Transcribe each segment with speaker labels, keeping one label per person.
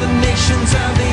Speaker 1: the nations of the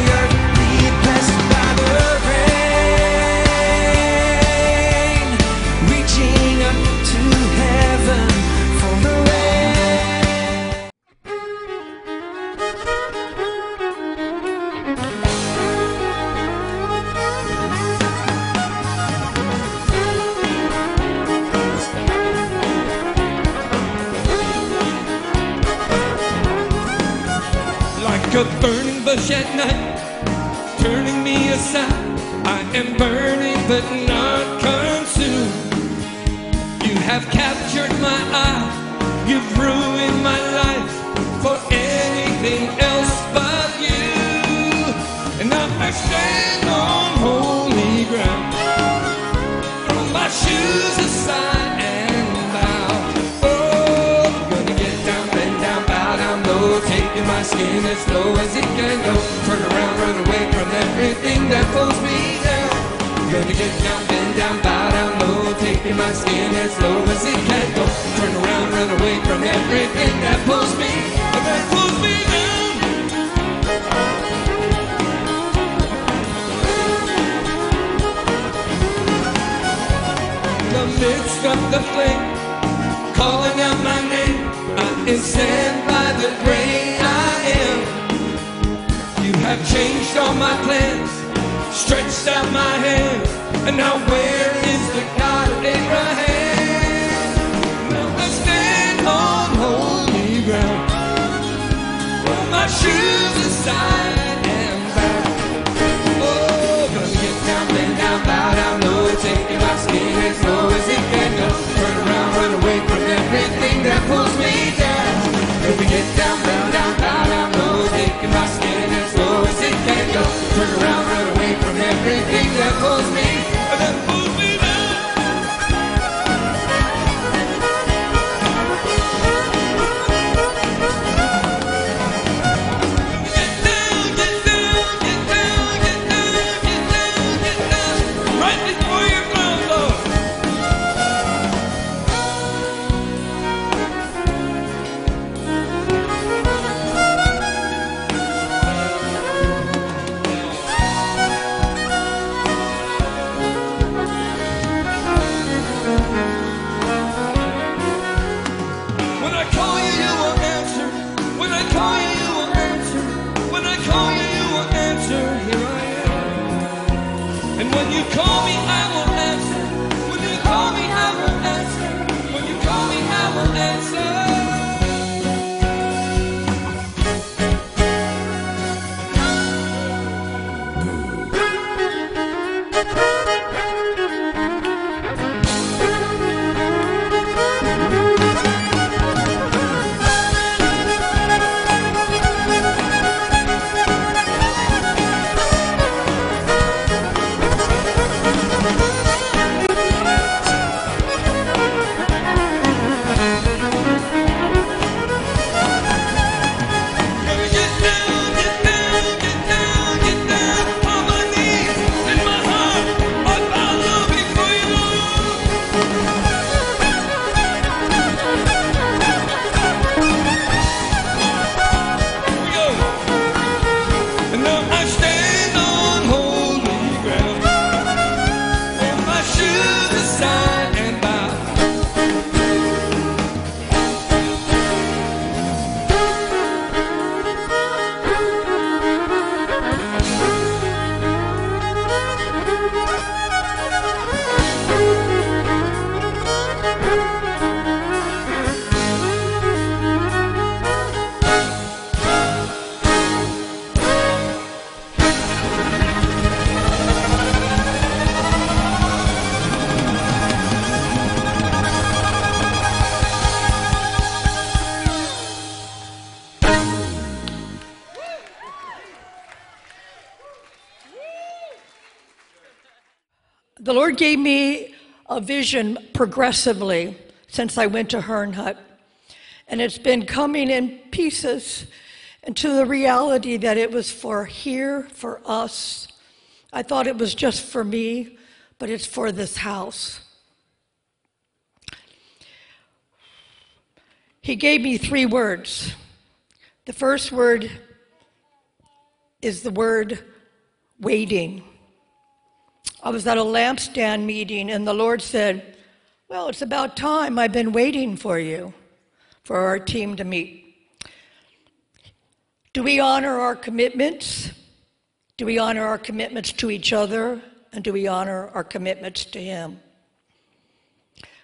Speaker 2: a
Speaker 3: vision progressively since I went to Herrnhut. And it's been coming in pieces into the reality that it was for here, for us. I thought it was just for me, but it's for this house. He gave me three words. The first word is the word waiting. I was at a lampstand meeting, and the Lord said, Well, it's about time. I've been waiting for you, for our team to meet. Do we honor our commitments? Do we honor our commitments to each other? And do we honor our commitments to Him?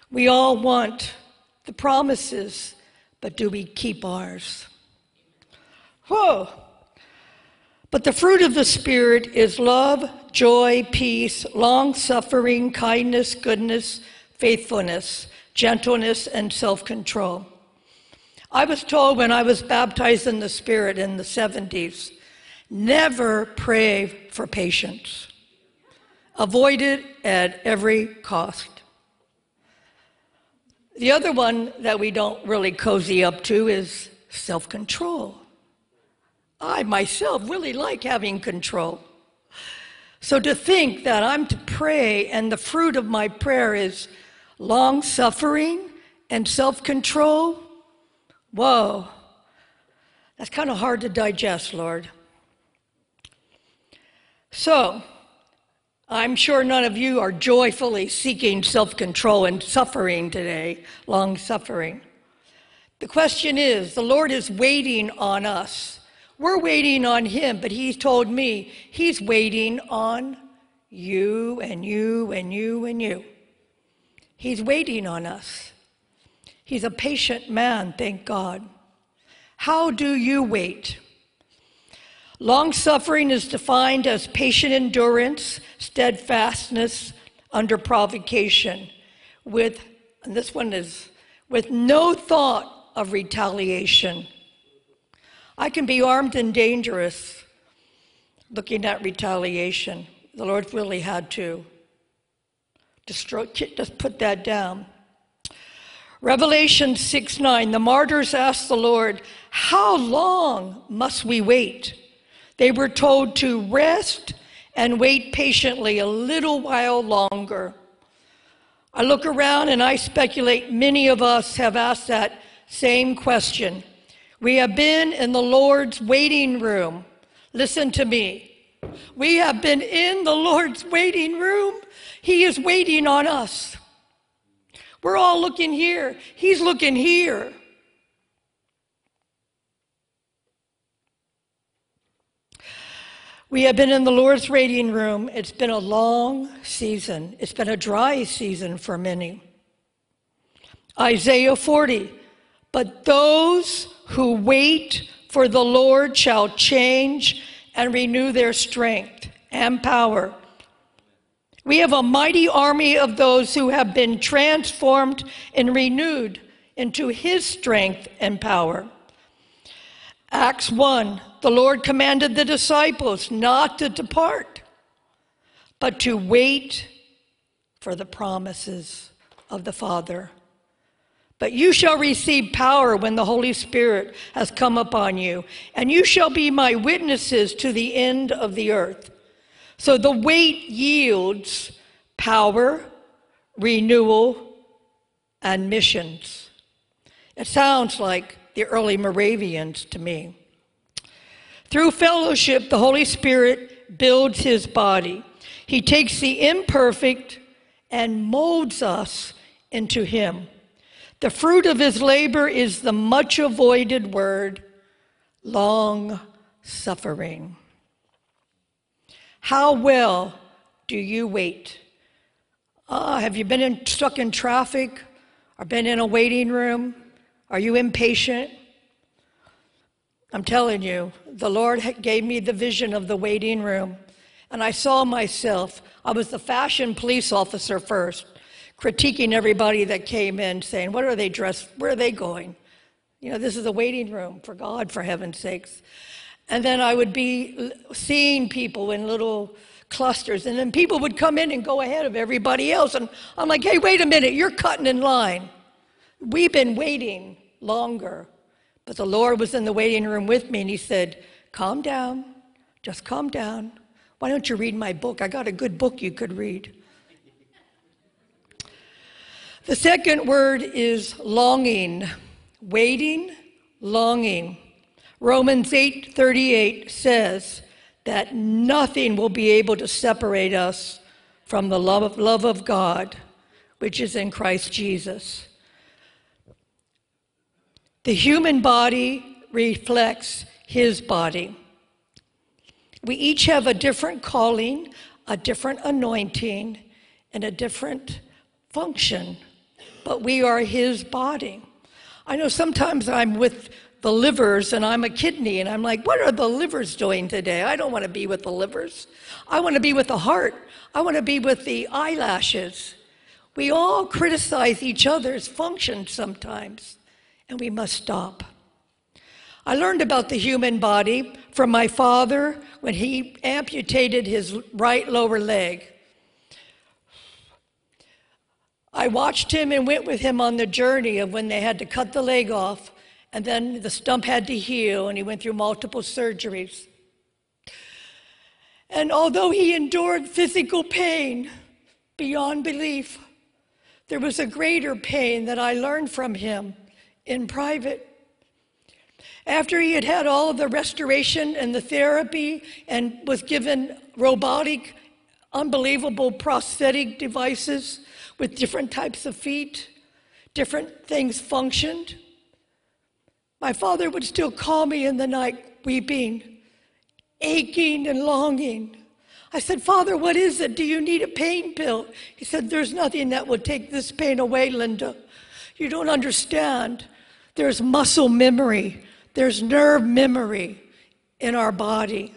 Speaker 3: We all want the promises, but do we keep ours? Whoa! But the fruit of the Spirit is love, joy, peace, long suffering, kindness, goodness, faithfulness, gentleness, and self control. I was told when I was baptized in the Spirit in the 70s never pray for patience, avoid it at every cost. The other one that we don't really cozy up to is self control. I myself really like having control. So to think that I'm to pray and the fruit of my prayer is long suffering and self control, whoa, that's kind of hard to digest, Lord. So, I'm sure none of you are joyfully seeking self control and suffering today, long suffering. The question is the Lord is waiting on us. We're waiting on Him, but He's told me He's waiting on you and you and you and you. He's waiting on us. He's a patient man, thank God. How do you wait? Long suffering is defined as patient endurance, steadfastness under provocation, with, and this one is, with no thought of retaliation. I can be armed and dangerous looking at retaliation. The Lord really had to destroy, just put that down. Revelation 6 9, the martyrs asked the Lord, How long must we wait? They were told to rest and wait patiently a little while longer. I look around and I speculate many of us have asked that same question. We have been in the Lord's waiting room. Listen to me. We have been in the Lord's waiting room. He is waiting on us. We're all looking here, He's looking here. We have been in the Lord's waiting room. It's been a long season. It's been a dry season for many. Isaiah 40. But those who wait for the Lord shall change and renew their strength and power. We have a mighty army of those who have been transformed and renewed into his strength and power. Acts 1 the Lord commanded the disciples not to depart, but to wait for the promises of the Father. But you shall receive power when the Holy Spirit has come upon you, and you shall be my witnesses to the end of the earth. So the weight yields power, renewal, and missions. It sounds like the early Moravians to me. Through fellowship, the Holy Spirit builds his body. He takes the imperfect and molds us into him. The fruit of his labor is the much avoided word, long suffering. How well do you wait? Uh, have you been in, stuck in traffic or been in a waiting room? Are you impatient? I'm telling you, the Lord gave me the vision of the waiting room, and I saw myself. I was the fashion police officer first, critiquing everybody that came in, saying, What are they dressed? Where are they going? You know, this is a waiting room for God, for heaven's sakes. And then I would be seeing people in little clusters, and then people would come in and go ahead of everybody else. And I'm like, Hey, wait a minute, you're cutting in line. We've been waiting longer but the Lord was in the waiting room with me and he said, Calm down, just calm down. Why don't you read my book? I got a good book you could read. The second word is longing, waiting, longing. Romans 8:38 says, that nothing will be able to separate us from the love of, love of God, which is in Christ Jesus. The human body reflects his body. We each have a different calling, a different anointing, and a different function, but we are his body. I know sometimes I'm with the livers and I'm a kidney and I'm like, what are the livers doing today? I don't want to be with the livers. I want to be with the heart. I want to be with the eyelashes. We all criticize each other's function sometimes, and we must stop. I learned about the human body from my father when he amputated his right lower leg. I watched him and went with him on the journey of when they had to cut the leg off, and then the stump had to heal, and he went through multiple surgeries. And although he endured physical pain beyond belief, there was a greater pain that I learned from him in private. After he had had all of the restoration and the therapy and was given robotic, unbelievable prosthetic devices with different types of feet, different things functioned, my father would still call me in the night weeping, aching and longing. I said, Father, what is it? Do you need a pain pill? He said, There's nothing that will take this pain away, Linda. You don't understand. There's muscle memory, there's nerve memory in our body.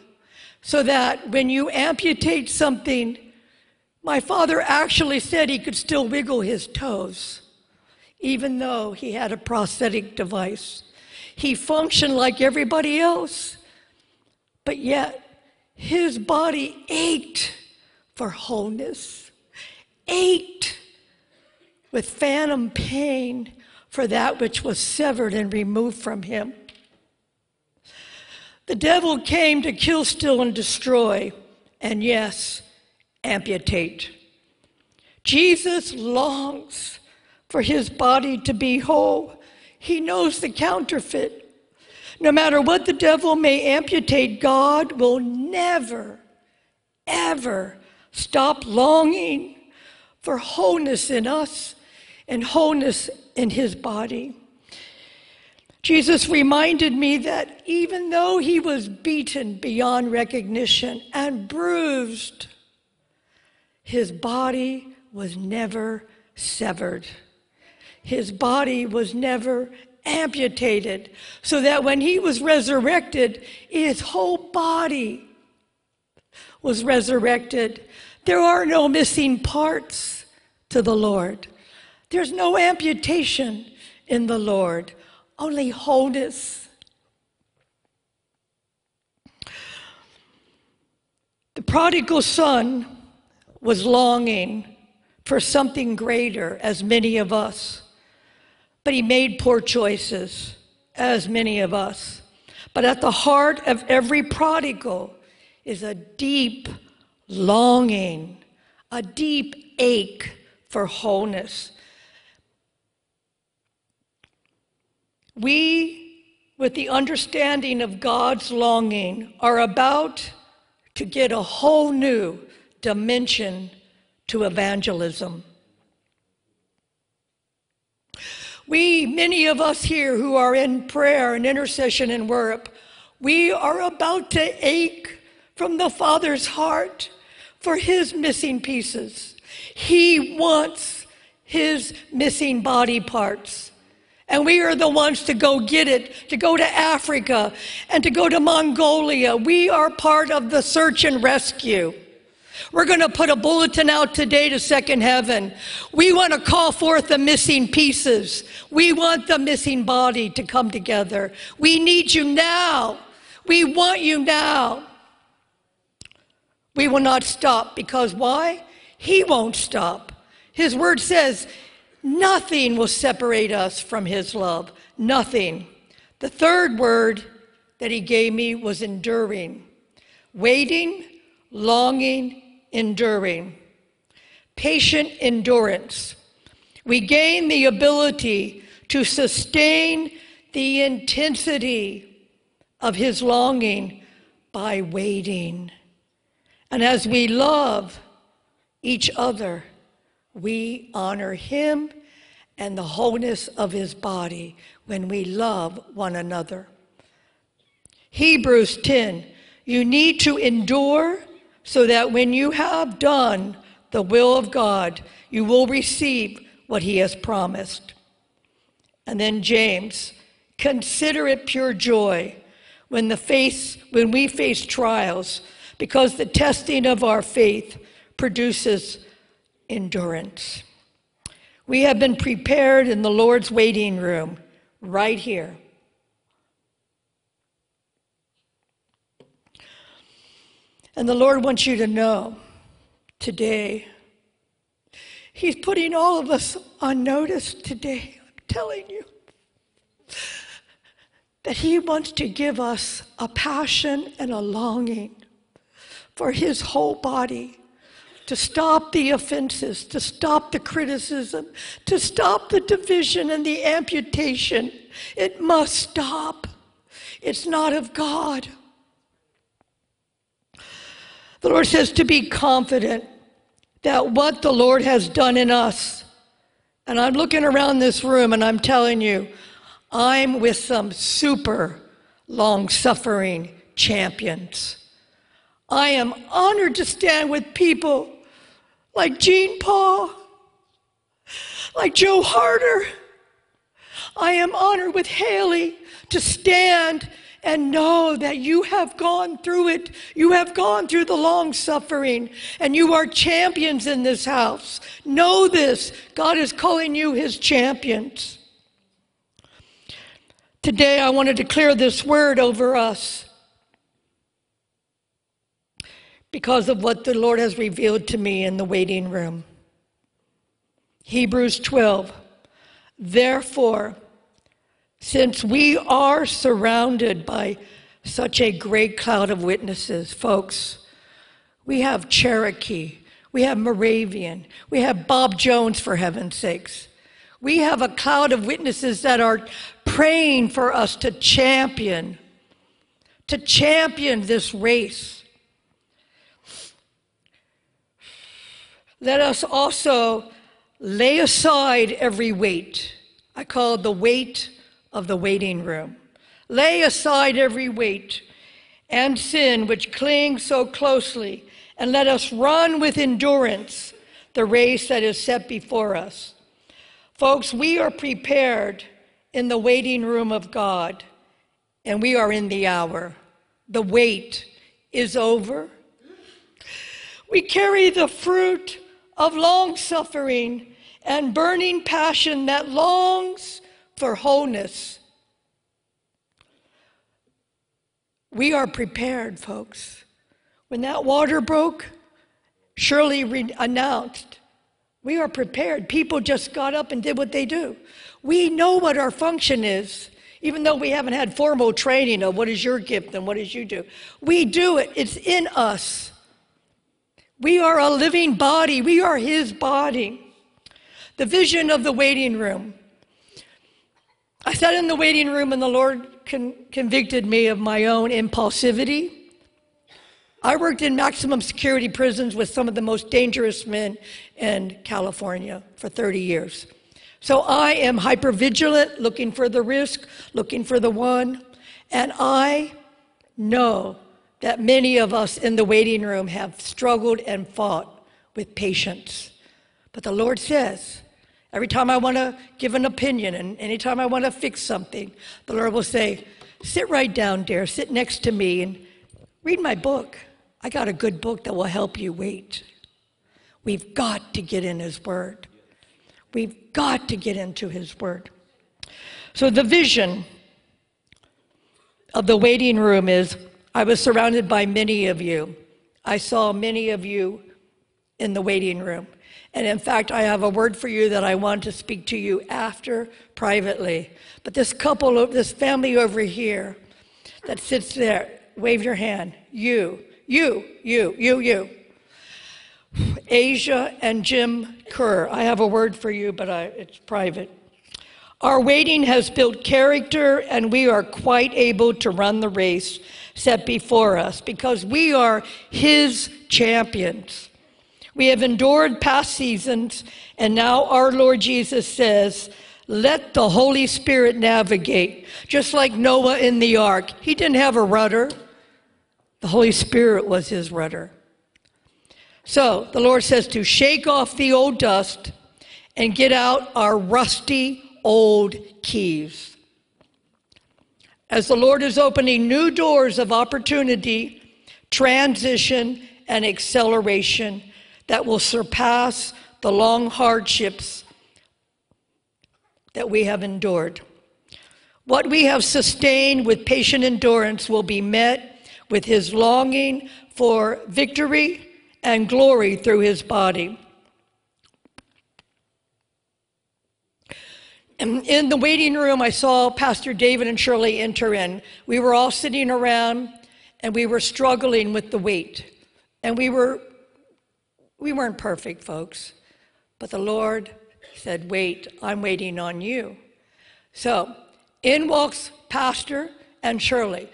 Speaker 3: So that when you amputate something, my father actually said he could still wiggle his toes, even though he had a prosthetic device. He functioned like everybody else, but yet his body ached for wholeness, ached with phantom pain for that which was severed and removed from him. The devil came to kill, steal, and destroy, and yes, amputate. Jesus longs for his body to be whole. He knows the counterfeit. No matter what the devil may amputate, God will never, ever stop longing for wholeness in us and wholeness in his body. Jesus reminded me that even though he was beaten beyond recognition and bruised, his body was never severed. His body was never amputated, so that when he was resurrected, his whole body was resurrected. There are no missing parts to the Lord. There's no amputation in the Lord, only wholeness. The prodigal son was longing for something greater, as many of us. But he made poor choices, as many of us. But at the heart of every prodigal is a deep longing, a deep ache for wholeness. We, with the understanding of God's longing, are about to get a whole new dimension to evangelism. We, many of us here who are in prayer and intercession and worship, we are about to ache from the Father's heart for His missing pieces. He wants His missing body parts. And we are the ones to go get it, to go to Africa and to go to Mongolia. We are part of the search and rescue. We're going to put a bulletin out today to Second Heaven. We want to call forth the missing pieces. We want the missing body to come together. We need you now. We want you now. We will not stop because why? He won't stop. His word says, nothing will separate us from his love. Nothing. The third word that he gave me was enduring, waiting, longing, enduring, patient endurance. We gain the ability to sustain the intensity of his longing by waiting. And as we love each other, we honor him and the wholeness of his body when we love one another. Hebrews 10 You need to endure so that when you have done the will of God, you will receive what he has promised. And then James, consider it pure joy when the face when we face trials because the testing of our faith produces endurance. We have been prepared in the Lord's waiting room right here. And the Lord wants you to know today, He's putting all of us on notice today. I'm telling you that He wants to give us a passion and a longing for His whole body to stop the offenses, to stop the criticism, to stop the division and the amputation. It must stop. It's not of God. The Lord says to be confident that what the Lord has done in us, and I'm looking around this room and I'm telling you, I'm with some super long suffering champions. I am honored to stand with people like Jean Paul, like Joe Harder. I am honored with Haley to stand and know that you have gone through it. You have gone through the long suffering, and you are champions in this house. Know this God is calling you his champions. Today, I want to declare this word over us because of what the Lord has revealed to me in the waiting room. Hebrews 12. Therefore, since we are surrounded by such a great cloud of witnesses, folks, we have Cherokee, we have Moravian, we have Bob Jones, for heaven's sakes. We have a cloud of witnesses that are praying for us to champion, to champion this race. Let us also lay aside every weight. I call it the weight of the waiting room. Lay aside every weight and sin which clings so closely, and let us run with endurance the race that is set before us. Folks, we are prepared in the waiting room of God, and we are in the hour. The wait is over. We carry the fruit of long suffering and burning passion that longs for wholeness. We are prepared, folks. When that water broke, Shirley re- announced, We are prepared. People just got up and did what they do. We know what our function is, even though we haven't had formal training of what is your gift and what does you do. We do it, it's in us. We are a living body, we are His body. The vision of the waiting room. I sat in the waiting room and the Lord con- convicted me of my own impulsivity. I worked in maximum security prisons with some of the most dangerous men in California for 30 years. So I am hypervigilant, looking for the risk, looking for the one. And I know that many of us in the waiting room have struggled and fought with patience. But the Lord says, every time I want to give an opinion and anytime I want to fix something, the Lord will say, Sit right down, dear, sit next to me and read my book. I got a good book that will help you wait. We've got to get in His Word. We've got to get into His Word. So, the vision of the waiting room is I was surrounded by many of you. I saw many of you in the waiting room. And in fact, I have a word for you that I want to speak to you after privately. But this couple, this family over here that sits there, wave your hand. You, you, you, you, you. Asia and Jim Kerr, I have a word for you, but I, it's private. Our waiting has built character, and we are quite able to run the race set before us because we are His champions. We have endured past seasons, and now our Lord Jesus says, Let the Holy Spirit navigate, just like Noah in the ark. He didn't have a rudder, the Holy Spirit was his rudder. So the Lord says to shake off the old dust and get out our rusty old keys. As the Lord is opening new doors of opportunity, transition, and acceleration that will surpass the long hardships that we have endured. What we have sustained with patient endurance will be met with his longing for victory and glory through his body. And in the waiting room, I saw Pastor David and Shirley enter in. We were all sitting around and we were struggling with the weight. And we were we weren't perfect, folks. But the Lord said, "Wait, I'm waiting on you." So, in walks Pastor and Shirley.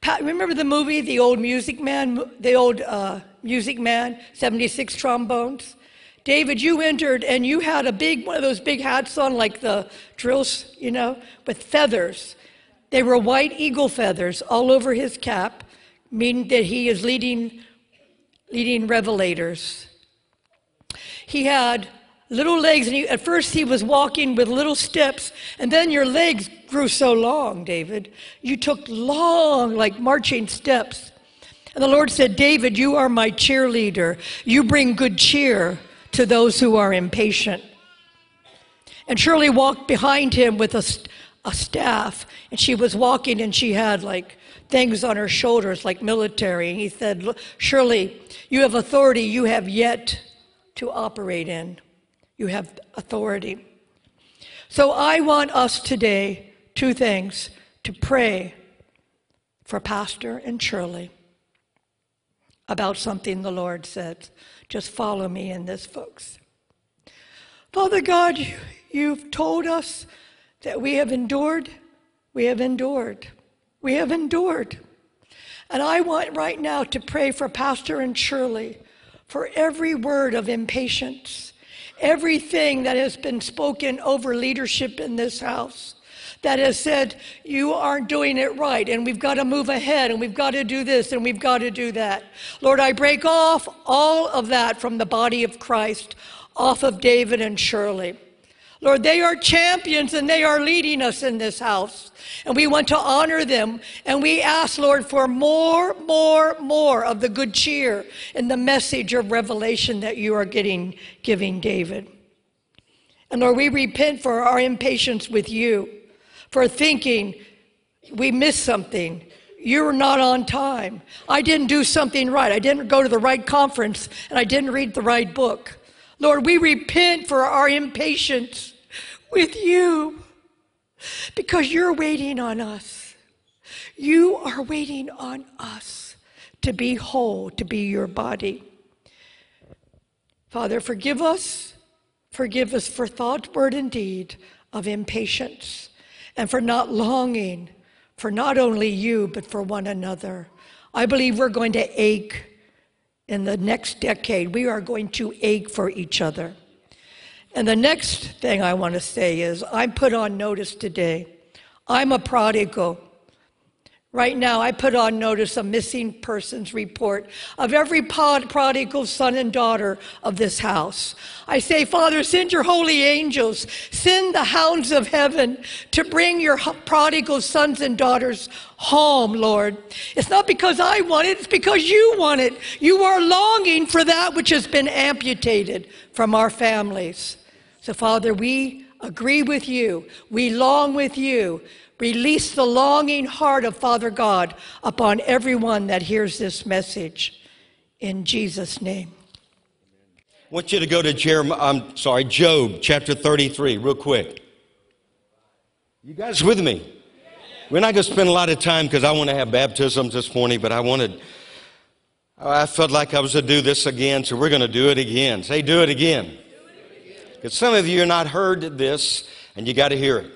Speaker 3: Pa- remember the movie, The Old Music Man, the old uh, Music Man, 76 trombones? David, you entered and you had a big, one of those big hats on, like the drills, you know, with feathers. They were white eagle feathers all over his cap, meaning that he is leading, leading revelators. He had little legs, and he, at first he was walking with little steps, and then your legs grew so long, David. You took long, like marching steps. And the Lord said, David, you are my cheerleader. You bring good cheer to those who are impatient. And Shirley walked behind him with a, a staff, and she was walking and she had like things on her shoulders, like military. And he said, Shirley, you have authority you have yet to operate in. You have authority. So I want us today, two things, to pray for Pastor and Shirley about something the Lord said. Just follow me in this, folks. Father God, you- you've told us that we have endured. We have endured. We have endured. And I want right now to pray for Pastor and Shirley for every word of impatience, everything that has been spoken over leadership in this house that has said, you aren't doing it right, and we've got to move ahead, and we've got to do this, and we've got to do that. Lord, I break off all of that from the body of Christ, off of David and Shirley. Lord, they are champions and they are leading us in this house. And we want to honor them. And we ask, Lord, for more, more, more of the good cheer and the message of revelation that you are getting, giving David. And Lord, we repent for our impatience with you, for thinking we missed something. You're not on time. I didn't do something right. I didn't go to the right conference and I didn't read the right book. Lord, we repent for our impatience with you because you're waiting on us. You are waiting on us to be whole, to be your body. Father, forgive us. Forgive us for thought, word, and deed of impatience and for not longing for not only you, but for one another. I believe we're going to ache in the next decade. We are going to ache for each other. And the next thing I want to say is I'm put on notice today. I'm a prodigal. Right now, I put on notice a missing persons report of every pod, prodigal son and daughter of this house. I say, Father, send your holy angels, send the hounds of heaven to bring your prodigal sons and daughters home, Lord. It's not because I want it, it's because you want it. You are longing for that which has been amputated from our families. So, Father, we agree with you. We long with you. Release the longing heart of Father God upon everyone that hears this message. In Jesus' name.
Speaker 4: I want you to go to Jeremiah, I'm sorry, Job chapter 33, real quick. You guys with me? We're not going to spend a lot of time because I want to have baptisms this morning, but I wanted, I felt like I was to do this again, so we're going to do it again. Say, do it again. Because some of you are not heard this, and you got to hear it.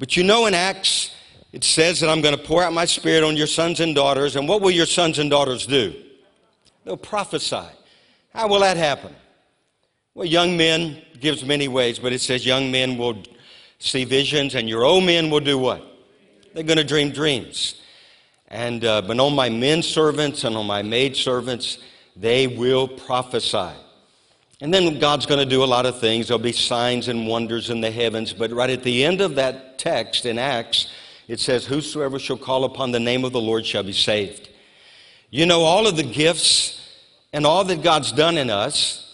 Speaker 4: But you know, in Acts it says that I'm going to pour out my spirit on your sons and daughters. And what will your sons and daughters do? They'll prophesy. How will that happen? Well, young men gives many ways, but it says young men will see visions, and your old men will do what? They're going to dream dreams. And uh, but on my men servants and on my maid servants, they will prophesy. And then God's going to do a lot of things. There'll be signs and wonders in the heavens. But right at the end of that text in Acts, it says, Whosoever shall call upon the name of the Lord shall be saved. You know, all of the gifts and all that God's done in us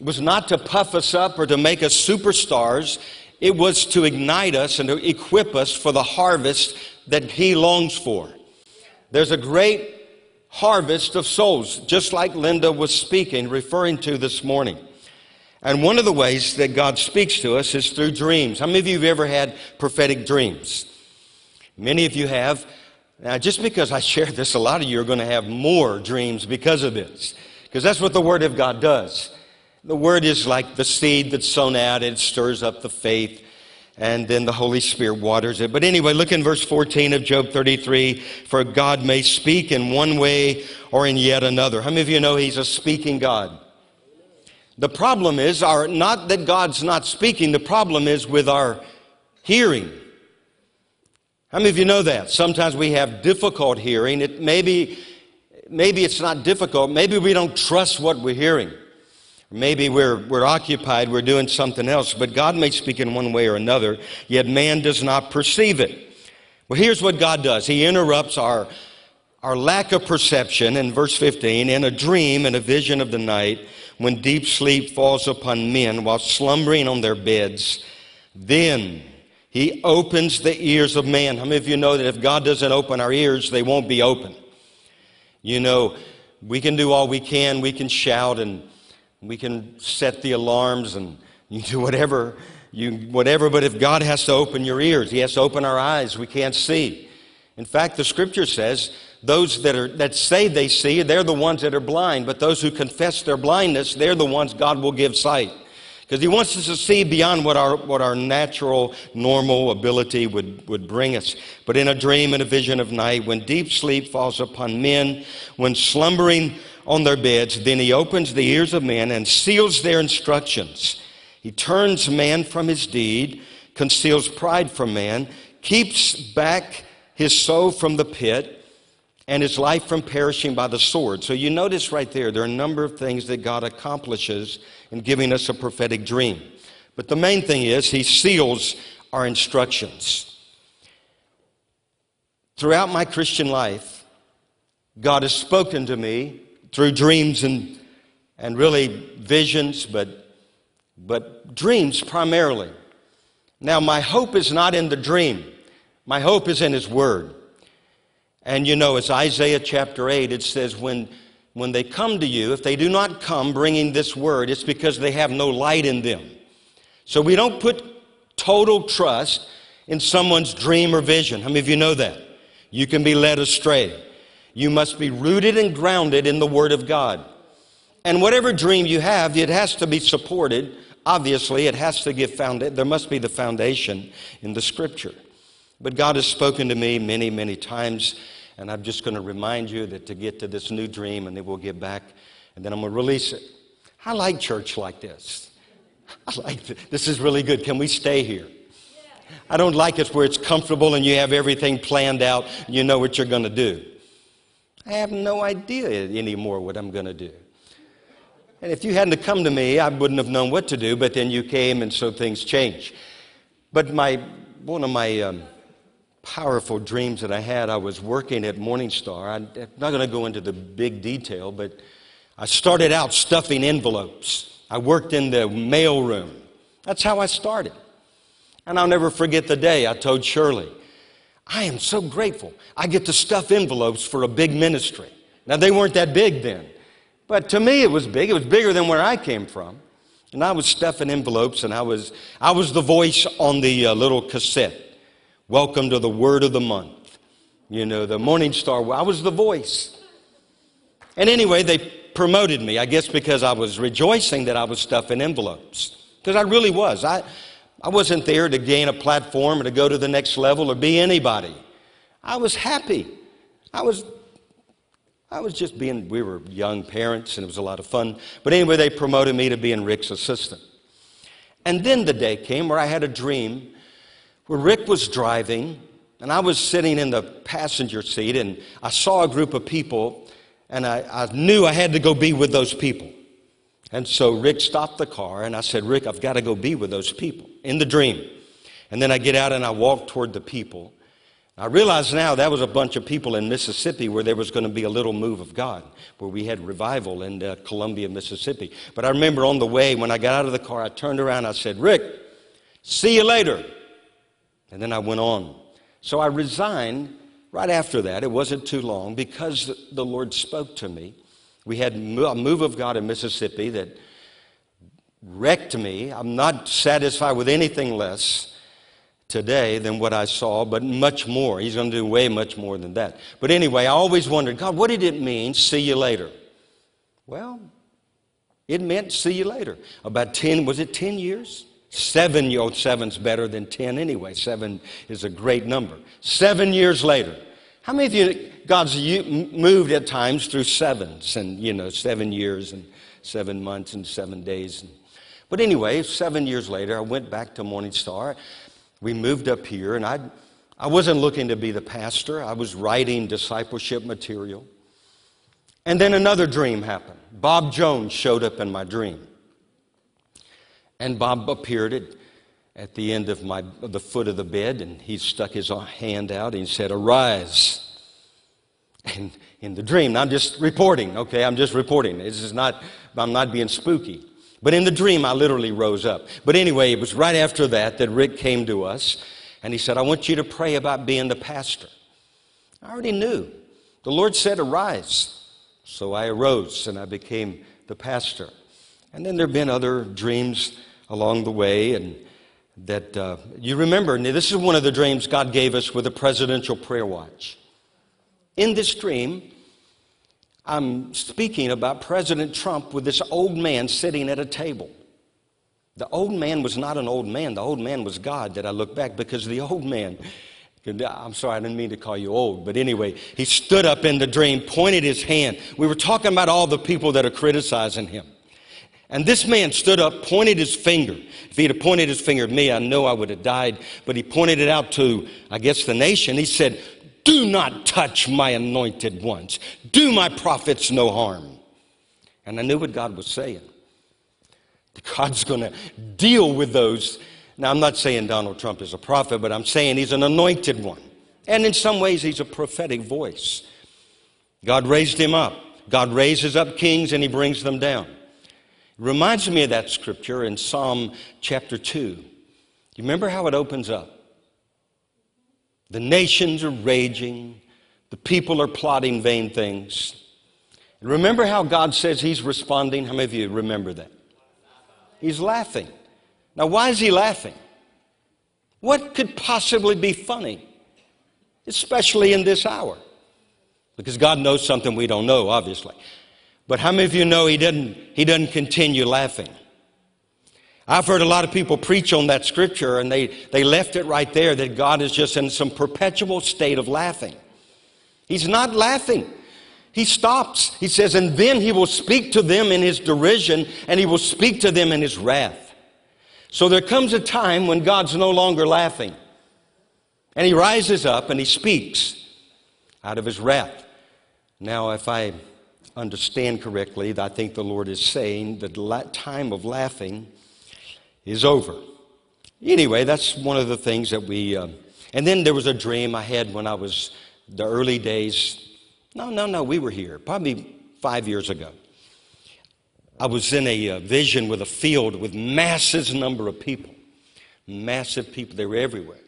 Speaker 4: was not to puff us up or to make us superstars. It was to ignite us and to equip us for the harvest that He longs for. There's a great harvest of souls, just like Linda was speaking, referring to this morning. And one of the ways that God speaks to us is through dreams. How many of you have ever had prophetic dreams? Many of you have. Now, just because I share this, a lot of you are going to have more dreams because of this, because that's what the Word of God does. The Word is like the seed that's sown out, it stirs up the faith, and then the Holy Spirit waters it. But anyway, look in verse 14 of Job 33 For God may speak in one way or in yet another. How many of you know He's a speaking God? The problem is our, not that God's not speaking, the problem is with our hearing. How many of you know that? Sometimes we have difficult hearing. It maybe, maybe it's not difficult. Maybe we don't trust what we're hearing. Maybe we're, we're occupied, we're doing something else, but God may speak in one way or another, yet man does not perceive it. Well, here's what God does He interrupts our, our lack of perception in verse 15 in a dream and a vision of the night when deep sleep falls upon men while slumbering on their beds. Then he opens the ears of man. How many of you know that if God doesn't open our ears, they won't be open? You know, we can do all we can, we can shout and we can set the alarms and you do whatever, you, whatever, but if God has to open your ears, He has to open our eyes, we can't see. In fact, the scripture says those that, are, that say they see, they're the ones that are blind, but those who confess their blindness, they're the ones God will give sight. Because He wants us to see beyond what our, what our natural, normal ability would, would bring us. But in a dream and a vision of night, when deep sleep falls upon men, when slumbering on their beds, then He opens the ears of men and seals their instructions. He turns man from his deed, conceals pride from man, keeps back his soul from the pit, and his life from perishing by the sword. So you notice right there, there are a number of things that God accomplishes in giving us a prophetic dream. But the main thing is, he seals our instructions. Throughout my Christian life, God has spoken to me through dreams and, and really visions, but, but dreams primarily. Now, my hope is not in the dream, my hope is in His Word. And you know, it's Isaiah chapter 8, it says, when, when they come to you, if they do not come bringing this word, it's because they have no light in them. So we don't put total trust in someone's dream or vision. How many of you know that? You can be led astray. You must be rooted and grounded in the Word of God. And whatever dream you have, it has to be supported. Obviously, it has to give foundation. There must be the foundation in the Scripture. But God has spoken to me many, many times, and I'm just going to remind you that to get to this new dream, and then we'll get back, and then I'm going to release it. I like church like this. I like th- this. is really good. Can we stay here? I don't like it where it's comfortable and you have everything planned out. You know what you're going to do. I have no idea anymore what I'm going to do. And if you hadn't come to me, I wouldn't have known what to do, but then you came and so things change. But my, one of my um, powerful dreams that I had, I was working at Morningstar. I'm not going to go into the big detail, but I started out stuffing envelopes. I worked in the mail room. That's how I started. And I'll never forget the day I told Shirley, I am so grateful. I get to stuff envelopes for a big ministry. Now, they weren't that big then, but to me it was big. It was bigger than where I came from. And I was stuffing envelopes, and I was, I was the voice on the uh, little cassette. Welcome to the Word of the Month. You know, the Morning Star. I was the voice. And anyway, they promoted me, I guess because I was rejoicing that I was stuffing envelopes. Because I really was. I, I wasn't there to gain a platform or to go to the next level or be anybody. I was happy. I was I was just being, we were young parents and it was a lot of fun. But anyway, they promoted me to being Rick's assistant. And then the day came where I had a dream where Rick was driving and I was sitting in the passenger seat and I saw a group of people and I, I knew I had to go be with those people. And so Rick stopped the car and I said, Rick, I've got to go be with those people in the dream. And then I get out and I walk toward the people. I realize now that was a bunch of people in Mississippi where there was going to be a little move of God, where we had revival in uh, Columbia, Mississippi. But I remember on the way, when I got out of the car, I turned around, I said, Rick, see you later. And then I went on. So I resigned right after that. It wasn't too long because the Lord spoke to me. We had a move of God in Mississippi that wrecked me. I'm not satisfied with anything less today than what I saw, but much more. He's going to do way much more than that. But anyway, I always wondered, God, what did it mean, see you later? Well, it meant see you later. About 10, was it 10 years? Seven, you know, seven's better than 10 anyway. Seven is a great number. Seven years later. How many of you, God's moved at times through sevens and, you know, seven years and seven months and seven days. But anyway, seven years later, I went back to Morning Star we moved up here, and I, I wasn't looking to be the pastor. I was writing discipleship material. And then another dream happened. Bob Jones showed up in my dream. And Bob appeared at, at the end of, my, the foot of the bed, and he stuck his hand out and said, Arise. And in the dream, I'm just reporting, okay? I'm just reporting. This is not, I'm not being spooky. But in the dream, I literally rose up. But anyway, it was right after that that Rick came to us and he said, I want you to pray about being the pastor. I already knew. The Lord said, Arise. So I arose and I became the pastor. And then there have been other dreams along the way, and that uh, you remember, this is one of the dreams God gave us with a presidential prayer watch. In this dream, I'm speaking about President Trump with this old man sitting at a table. The old man was not an old man, the old man was God that I look back because the old man, I'm sorry, I didn't mean to call you old, but anyway, he stood up in the dream, pointed his hand. We were talking about all the people that are criticizing him. And this man stood up, pointed his finger. If he had pointed his finger at me, I know I would have died. But he pointed it out to, I guess, the nation. He said, do not touch my anointed ones. Do my prophets no harm. And I knew what God was saying. God's going to deal with those. Now, I'm not saying Donald Trump is a prophet, but I'm saying he's an anointed one. And in some ways, he's a prophetic voice. God raised him up. God raises up kings and he brings them down. Reminds me of that scripture in Psalm chapter 2. You remember how it opens up? The nations are raging. The people are plotting vain things. Remember how God says He's responding? How many of you remember that? He's laughing. Now, why is He laughing? What could possibly be funny, especially in this hour? Because God knows something we don't know, obviously. But how many of you know He doesn't, he doesn't continue laughing? I've heard a lot of people preach on that scripture and they, they left it right there that God is just in some perpetual state of laughing. He's not laughing. He stops. He says, and then he will speak to them in his derision and he will speak to them in his wrath. So there comes a time when God's no longer laughing. And he rises up and he speaks out of his wrath. Now, if I understand correctly, that I think the Lord is saying that the time of laughing is over. Anyway, that's one of the things that we. Uh, and then there was a dream I had when I was the early days. No, no, no, we were here, probably five years ago. I was in a uh, vision with a field with massive number of people, massive people. They were everywhere.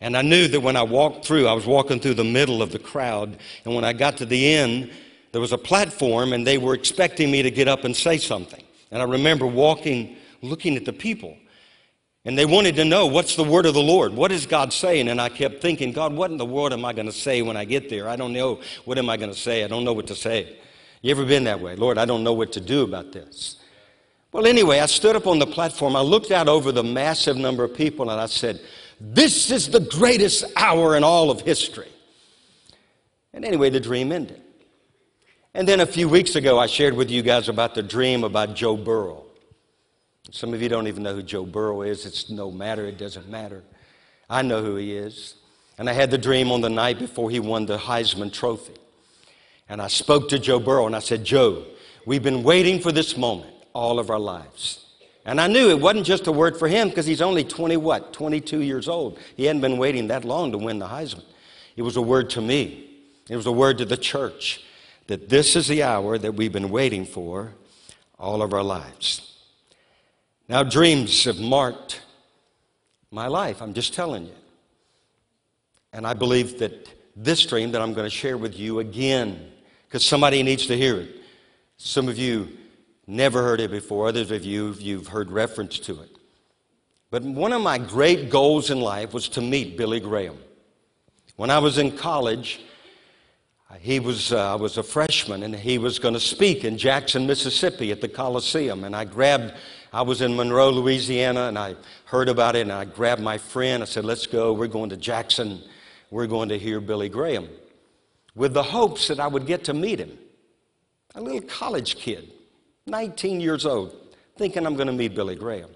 Speaker 4: And I knew that when I walked through, I was walking through the middle of the crowd. And when I got to the end, there was a platform, and they were expecting me to get up and say something. And I remember walking looking at the people. And they wanted to know what's the word of the Lord? What is God saying? And I kept thinking, God, what in the world am I going to say when I get there? I don't know. What am I going to say? I don't know what to say. You ever been that way? Lord, I don't know what to do about this. Well, anyway, I stood up on the platform. I looked out over the massive number of people and I said, This is the greatest hour in all of history. And anyway, the dream ended. And then a few weeks ago, I shared with you guys about the dream about Joe Burrow. Some of you don't even know who Joe Burrow is. It's no matter, it doesn't matter. I know who he is. And I had the dream on the night before he won the Heisman Trophy. And I spoke to Joe Burrow and I said, Joe, we've been waiting for this moment all of our lives. And I knew it wasn't just a word for him because he's only 20, what, 22 years old. He hadn't been waiting that long to win the Heisman. It was a word to me, it was a word to the church that this is the hour that we've been waiting for all of our lives. Now, dreams have marked my life, I'm just telling you. And I believe that this dream that I'm going to share with you again, because somebody needs to hear it. Some of you never heard it before, others of you, you've heard reference to it. But one of my great goals in life was to meet Billy Graham. When I was in college, he was, uh, I was a freshman and he was going to speak in Jackson, Mississippi at the Coliseum. And I grabbed, I was in Monroe, Louisiana, and I heard about it and I grabbed my friend. I said, Let's go. We're going to Jackson. We're going to hear Billy Graham with the hopes that I would get to meet him. A little college kid, 19 years old, thinking I'm going to meet Billy Graham.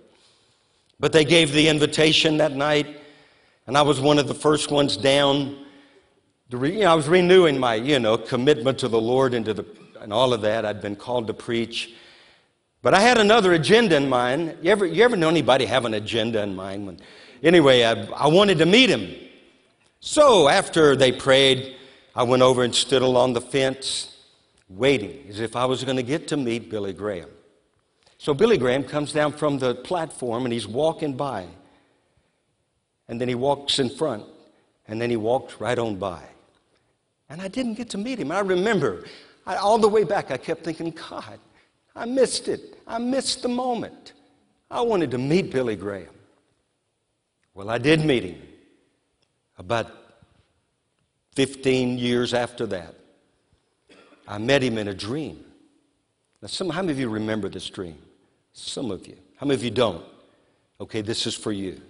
Speaker 4: But they gave the invitation that night, and I was one of the first ones down. You know, I was renewing my, you know, commitment to the Lord and to the and all of that. I'd been called to preach. But I had another agenda in mind. You ever, you ever know anybody have an agenda in mind? When, anyway, I, I wanted to meet him. So after they prayed, I went over and stood along the fence, waiting as if I was going to get to meet Billy Graham. So Billy Graham comes down from the platform and he's walking by. And then he walks in front, and then he walked right on by. And I didn't get to meet him. I remember I, all the way back, I kept thinking, God, I missed it. I missed the moment. I wanted to meet Billy Graham. Well, I did meet him about 15 years after that. I met him in a dream. Now, some, how many of you remember this dream? Some of you. How many of you don't? Okay, this is for you.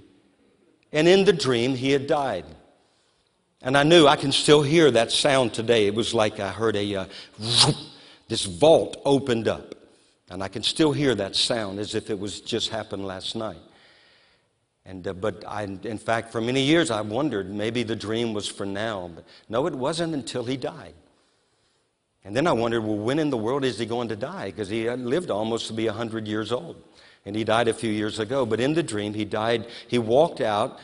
Speaker 4: And in the dream, he had died. And I knew I can still hear that sound today. It was like I heard a, uh, this vault opened up. And I can still hear that sound as if it was just happened last night. And, uh, but I, in fact, for many years I wondered maybe the dream was for now. But no, it wasn't until he died. And then I wondered, well, when in the world is he going to die? Because he lived almost to be 100 years old. And he died a few years ago. But in the dream, he died, he walked out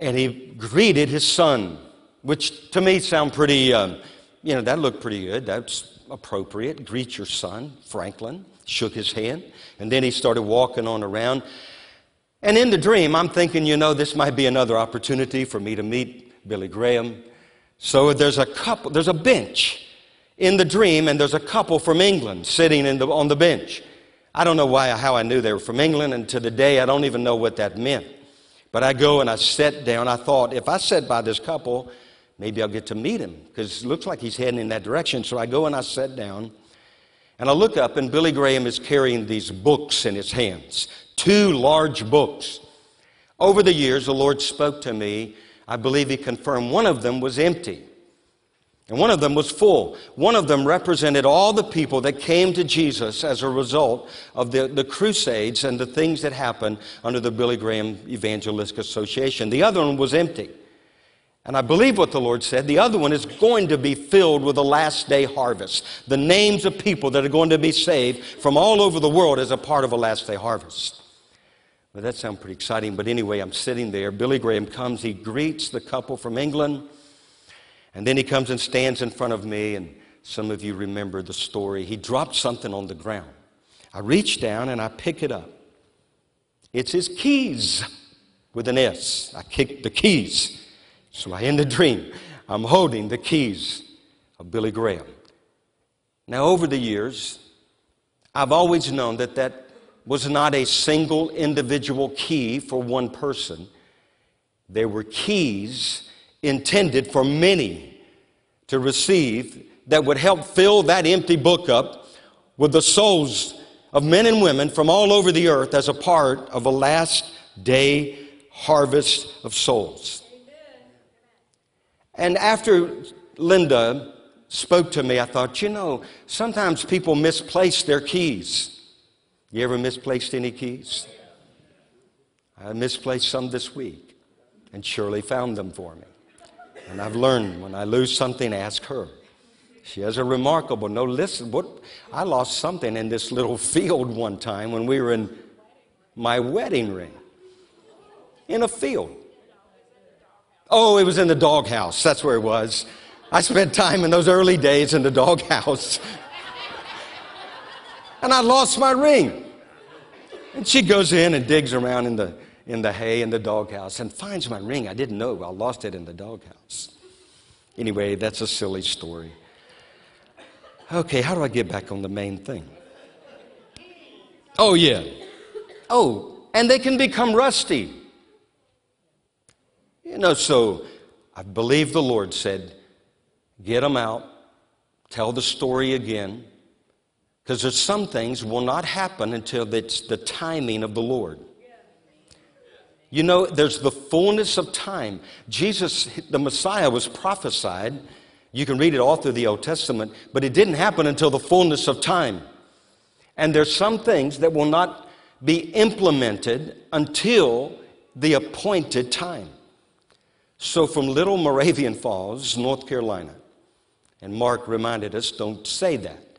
Speaker 4: and he greeted his son, which to me sound pretty, um, you know, that looked pretty good. That's appropriate. Greet your son, Franklin. Shook his hand. And then he started walking on around. And in the dream, I'm thinking, you know, this might be another opportunity for me to meet Billy Graham. So there's a couple, there's a bench in the dream, and there's a couple from England sitting the, on the bench. I don't know why, how I knew they were from England, and to the day, I don't even know what that meant. But I go and I sat down. I thought, if I sit by this couple, maybe I'll get to meet him because it looks like he's heading in that direction. So I go and I sit down. And I look up, and Billy Graham is carrying these books in his hands two large books. Over the years, the Lord spoke to me. I believe He confirmed one of them was empty. And one of them was full. One of them represented all the people that came to Jesus as a result of the, the crusades and the things that happened under the Billy Graham Evangelistic Association. The other one was empty. And I believe what the Lord said. The other one is going to be filled with the last day harvest. The names of people that are going to be saved from all over the world as a part of a last day harvest. Well, that sounds pretty exciting, but anyway, I'm sitting there. Billy Graham comes, he greets the couple from England, and then he comes and stands in front of me, and some of you remember the story. He dropped something on the ground. I reach down and I pick it up. It's his keys with an S. I kicked the keys. So I, end the dream, I'm holding the keys of Billy Graham. Now, over the years, I've always known that that was not a single individual key for one person. There were keys intended for many to receive that would help fill that empty book up with the souls of men and women from all over the earth as a part of a last day harvest of souls. And after Linda spoke to me, I thought, you know, sometimes people misplace their keys. You ever misplaced any keys? I misplaced some this week, and Shirley found them for me. And I've learned when I lose something, ask her. She has a remarkable no. Listen, what I lost something in this little field one time when we were in my wedding ring in a field. Oh, it was in the doghouse. That's where it was. I spent time in those early days in the doghouse. and I lost my ring. And she goes in and digs around in the, in the hay in the doghouse and finds my ring. I didn't know. I lost it in the doghouse. Anyway, that's a silly story. Okay, how do I get back on the main thing? Oh, yeah. Oh, and they can become rusty. You know, so I believe the Lord said, get them out, tell the story again, because there's some things will not happen until it's the timing of the Lord. You know, there's the fullness of time. Jesus, the Messiah, was prophesied. You can read it all through the Old Testament, but it didn't happen until the fullness of time. And there's some things that will not be implemented until the appointed time. So, from Little Moravian Falls, North Carolina, and Mark reminded us don't say that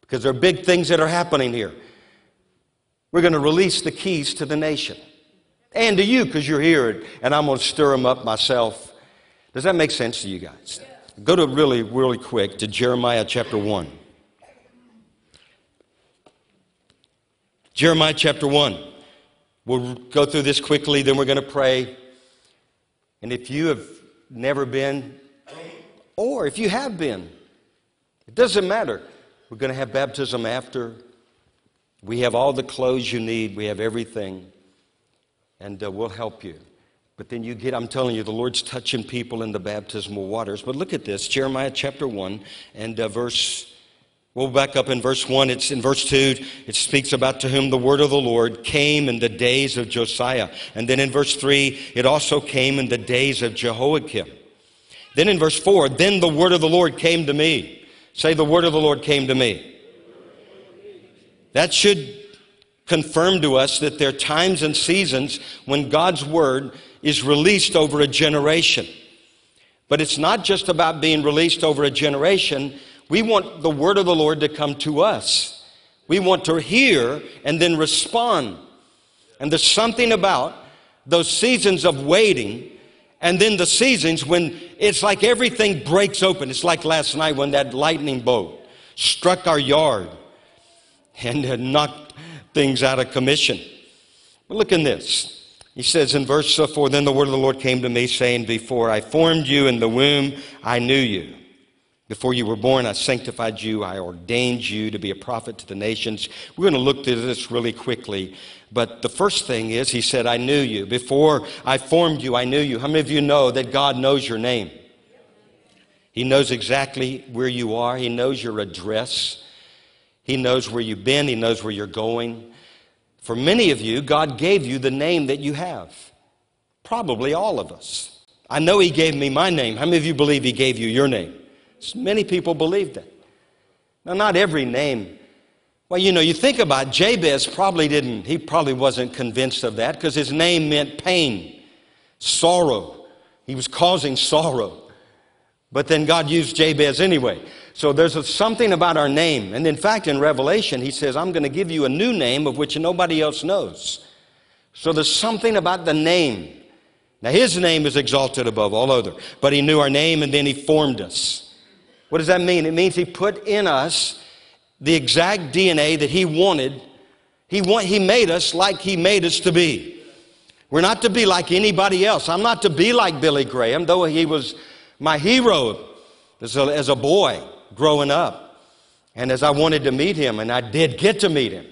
Speaker 4: because there are big things that are happening here. We're going to release the keys to the nation and to you because you're here, and I'm going to stir them up myself. Does that make sense to you guys? Go to really, really quick to Jeremiah chapter 1. Jeremiah chapter 1. We'll go through this quickly, then we're going to pray. And if you have never been, or if you have been, it doesn't matter. We're going to have baptism after. We have all the clothes you need, we have everything, and uh, we'll help you. But then you get, I'm telling you, the Lord's touching people in the baptismal waters. But look at this Jeremiah chapter 1 and uh, verse We'll back up in verse 1. It's in verse 2, it speaks about to whom the word of the Lord came in the days of Josiah. And then in verse 3, it also came in the days of Jehoiakim. Then in verse 4, then the word of the Lord came to me. Say, the word of the Lord came to me. That should confirm to us that there are times and seasons when God's word is released over a generation. But it's not just about being released over a generation, we want the word of the Lord to come to us. We want to hear and then respond. And there's something about those seasons of waiting and then the seasons when it's like everything breaks open. It's like last night when that lightning bolt struck our yard and knocked things out of commission. But look in this. He says in verse 4 Then the word of the Lord came to me, saying, Before I formed you in the womb, I knew you. Before you were born, I sanctified you. I ordained you to be a prophet to the nations. We're going to look through this really quickly. But the first thing is, he said, I knew you. Before I formed you, I knew you. How many of you know that God knows your name? He knows exactly where you are, He knows your address, He knows where you've been, He knows where you're going. For many of you, God gave you the name that you have. Probably all of us. I know He gave me my name. How many of you believe He gave you your name? Many people believe that. Now, not every name. Well, you know, you think about it, Jabez probably didn't, he probably wasn't convinced of that because his name meant pain, sorrow. He was causing sorrow. But then God used Jabez anyway. So there's a, something about our name. And in fact, in Revelation, he says, I'm going to give you a new name of which nobody else knows. So there's something about the name. Now, his name is exalted above all other, but he knew our name and then he formed us. What does that mean? It means He put in us the exact DNA that He wanted. He, want, he made us like He made us to be. We're not to be like anybody else. I'm not to be like Billy Graham, though he was my hero as a, as a boy growing up. And as I wanted to meet him, and I did get to meet him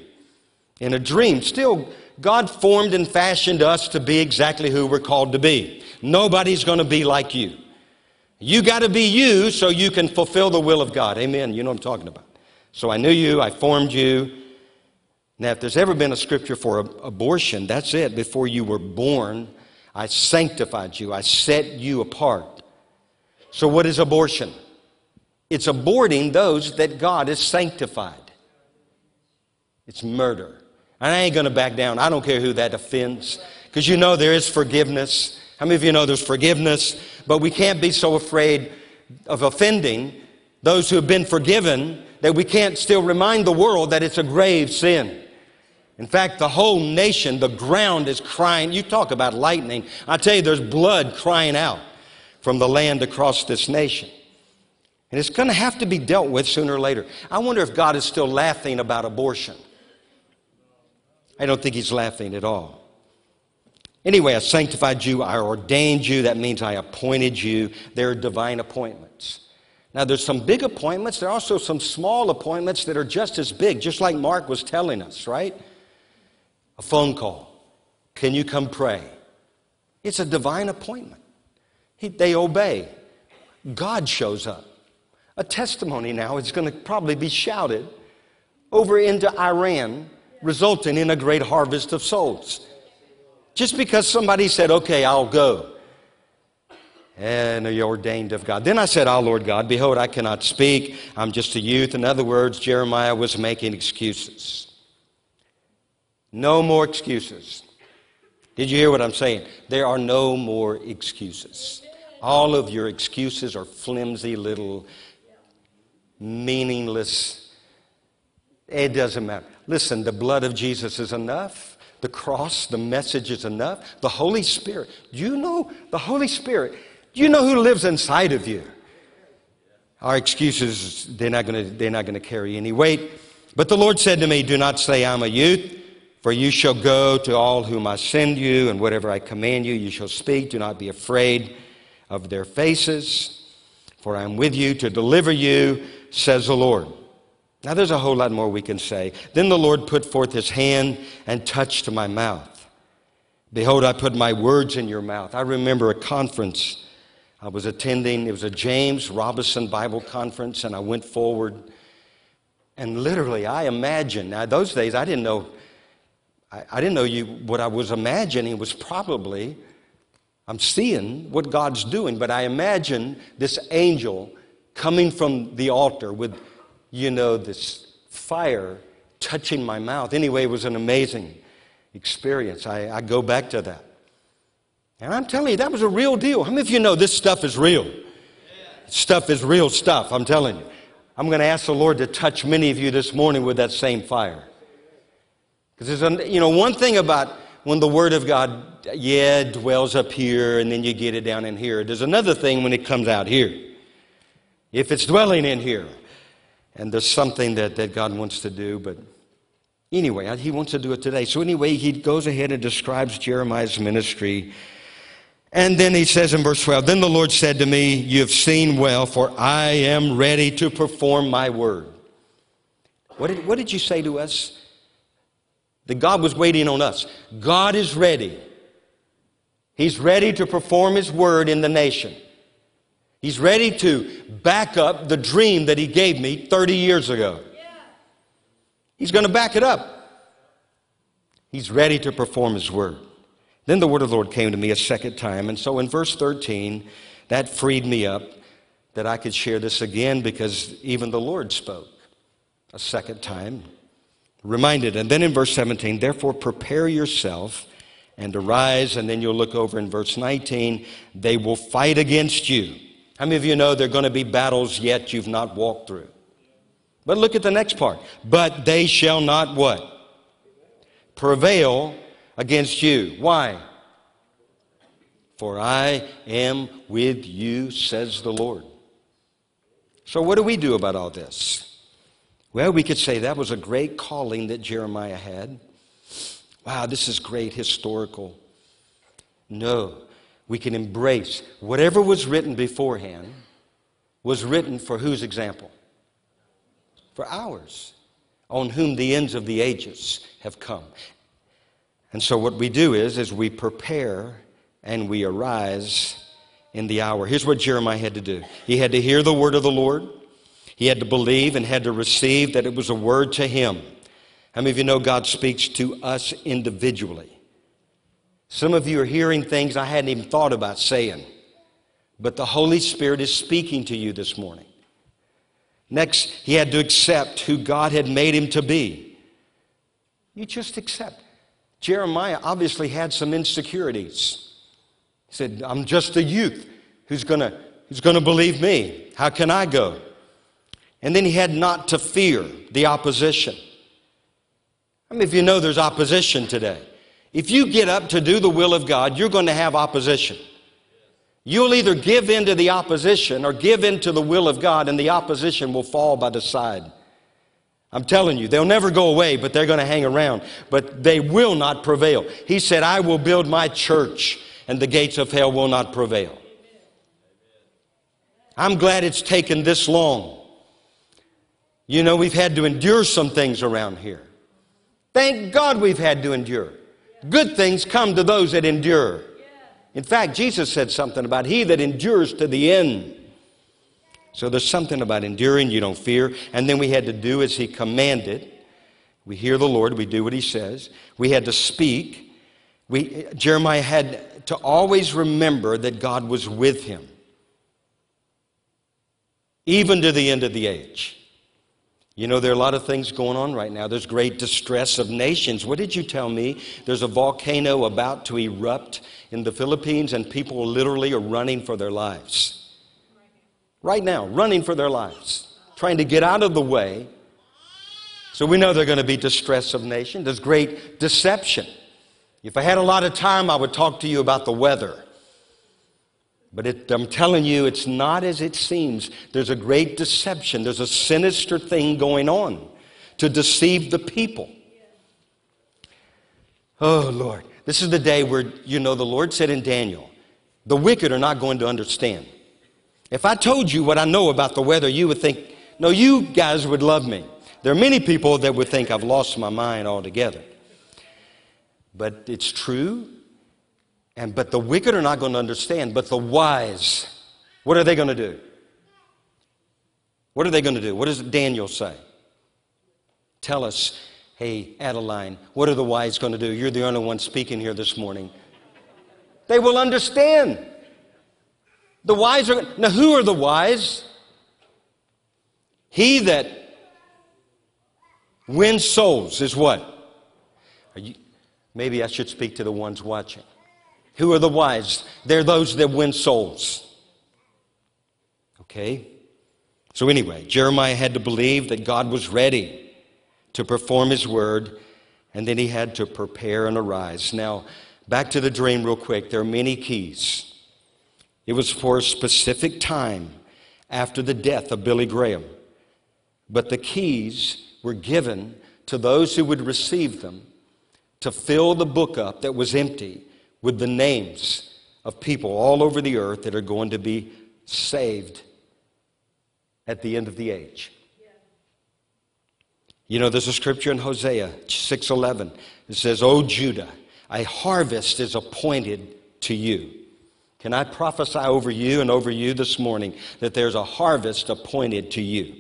Speaker 4: in a dream, still, God formed and fashioned us to be exactly who we're called to be. Nobody's going to be like you. You got to be you so you can fulfill the will of God. Amen. You know what I'm talking about. So I knew you, I formed you. Now, if there's ever been a scripture for abortion, that's it. Before you were born, I sanctified you, I set you apart. So, what is abortion? It's aborting those that God has sanctified. It's murder. And I ain't going to back down. I don't care who that offends. Because you know there is forgiveness. How many of you know there's forgiveness? But we can't be so afraid of offending those who have been forgiven that we can't still remind the world that it's a grave sin. In fact, the whole nation, the ground is crying. You talk about lightning. I tell you, there's blood crying out from the land across this nation. And it's going to have to be dealt with sooner or later. I wonder if God is still laughing about abortion. I don't think he's laughing at all. Anyway, I sanctified you, I ordained you, that means I appointed you. There are divine appointments. Now, there's some big appointments, there are also some small appointments that are just as big, just like Mark was telling us, right? A phone call. Can you come pray? It's a divine appointment. He, they obey. God shows up. A testimony now is going to probably be shouted over into Iran, resulting in a great harvest of souls. Just because somebody said, okay, I'll go. And you're ordained of God. Then I said, Ah, Lord God, behold, I cannot speak. I'm just a youth. In other words, Jeremiah was making excuses. No more excuses. Did you hear what I'm saying? There are no more excuses. All of your excuses are flimsy little meaningless. It doesn't matter. Listen, the blood of Jesus is enough. The cross, the message is enough. The Holy Spirit. Do you know the Holy Spirit? Do you know who lives inside of you? Our excuses, they're not going to, carry any weight. But the Lord said to me, Do not say I'm a youth, for you shall go to all whom I send you, and whatever I command you, you shall speak. Do not be afraid of their faces, for I am with you to deliver you says the Lord. Now, there's a whole lot more we can say. Then the Lord put forth his hand and touched my mouth. Behold, I put my words in your mouth. I remember a conference I was attending. It was a James Robison Bible conference, and I went forward. And literally, I imagined. Now, those days, I didn't know. I, I didn't know you. What I was imagining was probably. I'm seeing what God's doing, but I imagine this angel coming from the altar with, you know, this fire touching my mouth. Anyway, it was an amazing experience. I, I go back to that. And I'm telling you, that was a real deal. How many of you know this stuff is real? Stuff is real stuff, I'm telling you. I'm going to ask the Lord to touch many of you this morning with that same fire. Because there's, you know, one thing about when the Word of God, yeah, dwells up here and then you get it down in here. There's another thing when it comes out here if it's dwelling in here. And there's something that, that God wants to do, but anyway, He wants to do it today. So, anyway, He goes ahead and describes Jeremiah's ministry. And then He says in verse 12, Then the Lord said to me, You have seen well, for I am ready to perform my word. What did, what did you say to us? That God was waiting on us. God is ready. He's ready to perform His word in the nation. He's ready to back up the dream that he gave me 30 years ago. He's going to back it up. He's ready to perform his word. Then the word of the Lord came to me a second time. And so in verse 13, that freed me up that I could share this again because even the Lord spoke a second time. Reminded. And then in verse 17, therefore prepare yourself and arise. And then you'll look over in verse 19, they will fight against you how many of you know there are going to be battles yet you've not walked through? But look at the next part. But they shall not what? Prevail against you. Why? For I am with you, says the Lord. So, what do we do about all this? Well, we could say that was a great calling that Jeremiah had. Wow, this is great historical. No, we can embrace whatever was written beforehand was written for whose example? For ours, on whom the ends of the ages have come. And so what we do is, is we prepare and we arise in the hour. Here's what Jeremiah had to do. He had to hear the word of the Lord. He had to believe and had to receive that it was a word to him. How many of you know God speaks to us individually? Some of you are hearing things I hadn't even thought about saying. But the Holy Spirit is speaking to you this morning. Next, he had to accept who God had made him to be. You just accept. Jeremiah obviously had some insecurities. He said, I'm just a youth who's going who's going to believe me. How can I go? And then he had not to fear the opposition. I mean, if you know there's opposition today, if you get up to do the will of God, you're going to have opposition. You'll either give in to the opposition or give in to the will of God, and the opposition will fall by the side. I'm telling you, they'll never go away, but they're going to hang around. But they will not prevail. He said, I will build my church, and the gates of hell will not prevail. I'm glad it's taken this long. You know, we've had to endure some things around here. Thank God we've had to endure. Good things come to those that endure. In fact, Jesus said something about he that endures to the end. So there's something about enduring, you don't fear. And then we had to do as he commanded. We hear the Lord, we do what he says. We had to speak. We, Jeremiah had to always remember that God was with him, even to the end of the age. You know, there are a lot of things going on right now. There's great distress of nations. What did you tell me? There's a volcano about to erupt in the Philippines, and people literally are running for their lives. Right now, running for their lives, trying to get out of the way. So we know there's going to be distress of nation. There's great deception. If I had a lot of time, I would talk to you about the weather. But it, I'm telling you, it's not as it seems. There's a great deception, there's a sinister thing going on to deceive the people. Oh, Lord. This is the day where, you know, the Lord said in Daniel, the wicked are not going to understand. If I told you what I know about the weather, you would think, no, you guys would love me. There are many people that would think I've lost my mind altogether. But it's true, and but the wicked are not going to understand, but the wise, what are they going to do? What are they going to do? What does Daniel say? Tell us, hey, Adeline, what are the wise going to do? You're the only one speaking here this morning. They will understand. The wise are now who are the wise? He that wins souls is what? You, maybe I should speak to the ones watching. Who are the wise? They're those that win souls. Okay? So, anyway, Jeremiah had to believe that God was ready to perform his word, and then he had to prepare and arise. Now, back to the dream, real quick. There are many keys. It was for a specific time after the death of Billy Graham, but the keys were given to those who would receive them to fill the book up that was empty with the names of people all over the earth that are going to be saved at the end of the age. You know, there's a scripture in Hosea 6:11. It says, "O Judah, a harvest is appointed to you." Can I prophesy over you and over you this morning that there's a harvest appointed to you?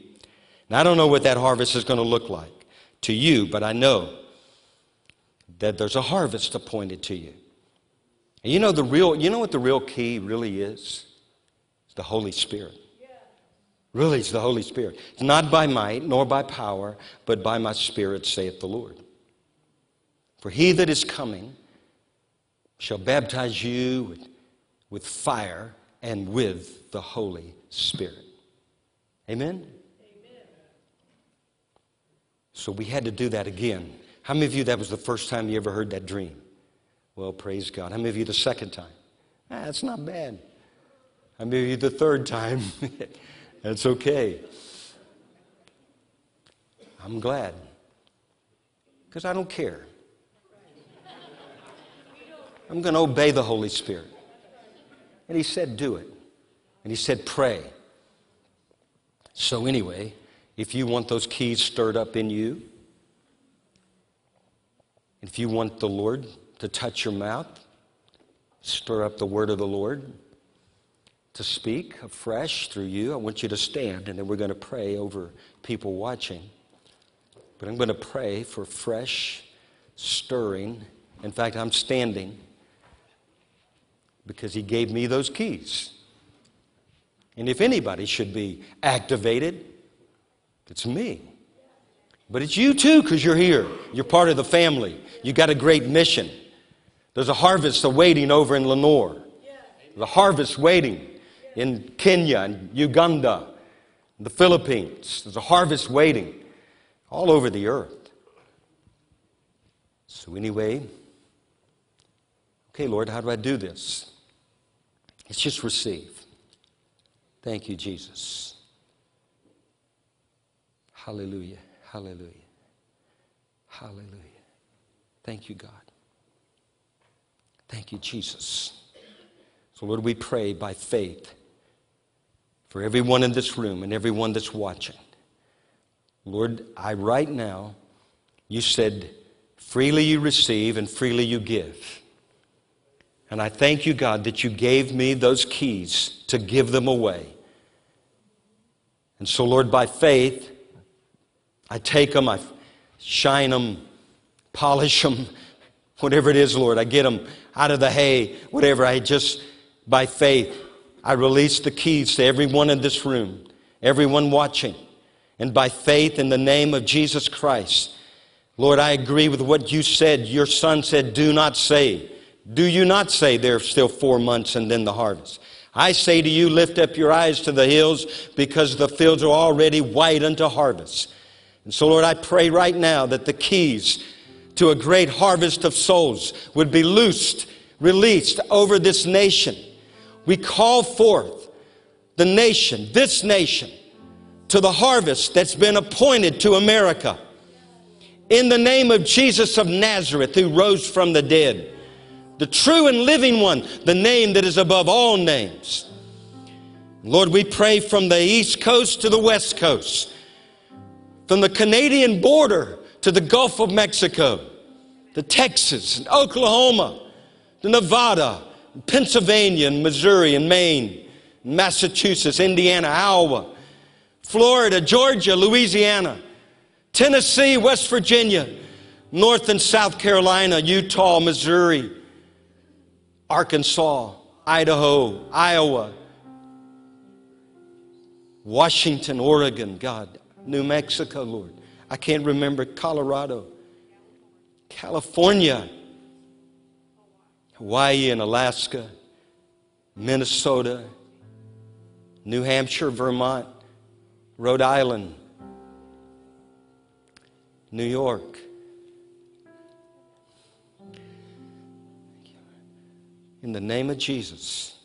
Speaker 4: Now, I don't know what that harvest is going to look like to you, but I know that there's a harvest appointed to you. And you know the real, you know what the real key really is? It's the Holy Spirit. Really, it's the Holy Spirit. It's not by might nor by power, but by my Spirit, saith the Lord. For he that is coming shall baptize you with, with fire and with the Holy Spirit. Amen? So we had to do that again. How many of you, that was the first time you ever heard that dream? Well, praise God. How many of you the second time? Ah, that's not bad. How many of you the third time? that's okay. I'm glad. Because I don't care. I'm going to obey the Holy Spirit. And he said, do it. And he said, pray. So, anyway, if you want those keys stirred up in you, if you want the Lord to touch your mouth, stir up the word of the Lord, to speak afresh through you. I want you to stand, and then we're going to pray over people watching. But I'm going to pray for fresh stirring. In fact, I'm standing because He gave me those keys. And if anybody should be activated, it's me. But it's you too, because you're here. You're part of the family. You got a great mission. There's a harvest awaiting over in Lenoir. There's a harvest waiting in Kenya and Uganda, the Philippines. There's a harvest waiting all over the earth. So, anyway, okay, Lord, how do I do this? Let's just receive. Thank you, Jesus. Hallelujah. Hallelujah. Hallelujah. Thank you, God. Thank you, Jesus. So, Lord, we pray by faith for everyone in this room and everyone that's watching. Lord, I right now, you said, freely you receive and freely you give. And I thank you, God, that you gave me those keys to give them away. And so, Lord, by faith, I take them, I shine them, polish them, whatever it is, Lord. I get them out of the hay, whatever. I just, by faith, I release the keys to everyone in this room, everyone watching. And by faith in the name of Jesus Christ, Lord, I agree with what you said. Your son said, Do not say. Do you not say there's still four months and then the harvest? I say to you, lift up your eyes to the hills because the fields are already white unto harvest. And so, Lord, I pray right now that the keys to a great harvest of souls would be loosed, released over this nation. We call forth the nation, this nation, to the harvest that's been appointed to America. In the name of Jesus of Nazareth, who rose from the dead, the true and living one, the name that is above all names. Lord, we pray from the East Coast to the West Coast, from the Canadian border to the Gulf of Mexico, to Texas and Oklahoma, to Nevada, Pennsylvania and Missouri and Maine, Massachusetts, Indiana, Iowa, Florida, Georgia, Louisiana, Tennessee, West Virginia, North and South Carolina, Utah, Missouri, Arkansas, Idaho, Iowa, Washington, Oregon, God, New Mexico, Lord. I can't remember Colorado, California, Hawaii and Alaska, Minnesota, New Hampshire, Vermont, Rhode Island, New York. In the name of Jesus,